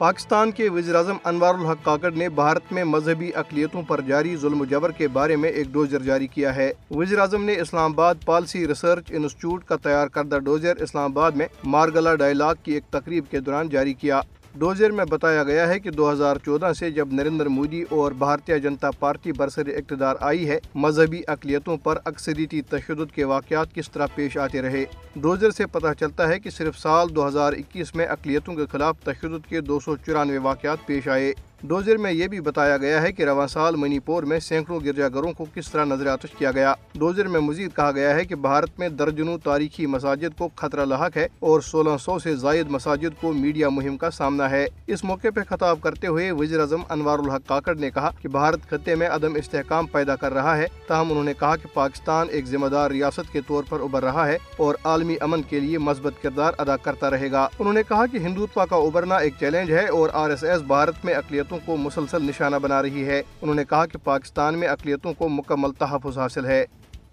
پاکستان کے وزیر اعظم انوار الحق کاکڑ نے بھارت میں مذہبی اقلیتوں پر جاری ظلم و جبر کے بارے میں ایک ڈوزر جاری کیا ہے۔ وزیر اعظم نے اسلام آباد پالسی ریسرچ انسٹیٹیوٹ کا تیار کردہ ڈوزر اسلام آباد میں مارگلا ڈائلاگ کی ایک تقریب کے دوران جاری کیا۔ ڈوزر میں بتایا گیا ہے کہ دو ہزار چودہ سے جب نریندر مودی اور بھارتیہ جنتا پارٹی برسر اقتدار آئی ہے، مذہبی اقلیتوں پر اکثریتی تشدد کے واقعات کس طرح پیش آتے رہے؟ ڈوزر سے پتہ چلتا ہے کہ صرف سال دو ہزار اکیس میں اقلیتوں کے خلاف تشدد کے دو سو چورانوے واقعات پیش آئے۔ ڈوزر میں یہ بھی بتایا گیا ہے کہ رواں سال منی پور میں سینکڑوں گرجا گھروں کو کس طرح نظر آتش کیا گیا۔ ڈوزر میں مزید کہا گیا ہے کہ بھارت میں درجنوں تاریخی مساجد کو خطرہ لاحق ہے اور سولہ سو سے زائد مساجد کو میڈیا مہم کا سامنا ہے۔ اس موقع پہ خطاب کرتے ہوئے وزیر اعظم انوار الحق کاکڑ نے کہا کہ بھارت خطے میں عدم استحکام پیدا کر رہا ہے۔ تاہم انہوں نے کہا کہ پاکستان ایک ذمہ دار ریاست کے طور پر ابھر رہا ہے اور عالمی امن کے لیے مثبت کردار ادا کرتا رہے گا۔ انہوں نے کہا کہ ہندوتوا کا ابھرنا ایک چیلنج ہے اور آر ایس ایس بھارت میں اقلیت اقلیتوں کو مسلسل نشانہ بنا رہی ہے۔ انہوں نے کہا کہ پاکستان میں اقلیتوں کو مکمل تحفظ حاصل ہے۔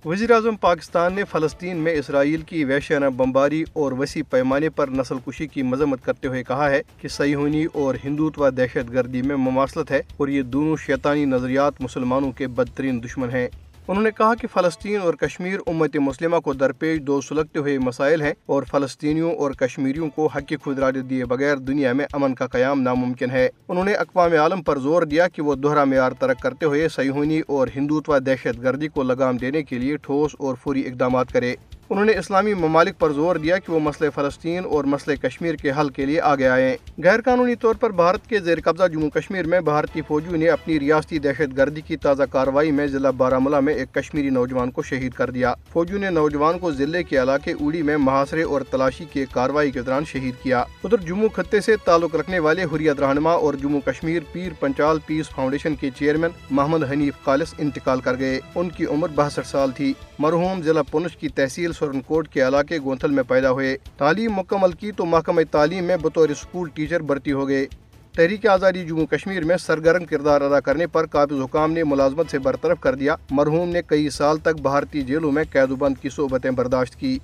وزیر اعظم پاکستان نے فلسطین میں اسرائیل کی وحشانہ بمباری اور وسیع پیمانے پر نسل کشی کی مذمت کرتے ہوئے کہا ہے کہ سیہونی اور ہندوتوا دہشت گردی میں مماثلت ہے اور یہ دونوں شیطانی نظریات مسلمانوں کے بدترین دشمن ہیں۔ انہوں نے کہا کہ فلسطین اور کشمیر امت مسلمہ کو درپیش دو سلگتے ہوئے مسائل ہیں اور فلسطینیوں اور کشمیریوں کو حق خدرات دیے بغیر دنیا میں امن کا قیام ناممکن ہے۔ انہوں نے اقوام عالم پر زور دیا کہ وہ دوہرا معیار ترک کرتے ہوئے سیہونی اور ہندوتوا دہشت گردی کو لگام دینے کے لیے ٹھوس اور فوری اقدامات کرے۔ انہوں نے اسلامی ممالک پر زور دیا کہ وہ مسئلہ فلسطین اور مسئلہ کشمیر کے حل کے لیے آگے آئیں۔ غیر قانونی طور پر بھارت کے زیر قبضہ جموں کشمیر میں بھارتی فوجیوں نے اپنی ریاستی دہشت گردی کی تازہ کارروائی میں ضلع بارہ میں ایک کشمیری نوجوان کو شہید کر دیا۔ فوجیوں نے نوجوان کو ضلع کے علاقے اوڑی میں محاصرے اور تلاشی کے کارروائی کے دوران شہید کیا۔ ادھر جموں خطے سے تعلق رکھنے والے حریت رہنما اور جموں کشمیر پیر پنچال پیس فاؤنڈیشن کے چیئرمین محمد حنیف خالص انتقال کر گئے۔ ان کی عمر باسٹھ سال تھی۔ مرحوم ضلع پنچ کی تحصیل سورن کوٹ کے علاقے گونتھل میں پیدا ہوئے۔ تعلیم مکمل کی تو محکمہ تعلیم میں بطور اسکول ٹیچر بھرتی ہو گئے۔ تحریک آزادی جموں کشمیر میں سرگرم کردار ادا کرنے پر قابض حکام نے ملازمت سے برطرف کر دیا۔ مرحوم نے کئی سال تک بھارتی جیلوں میں قید و بند کی صحبتیں برداشت کی۔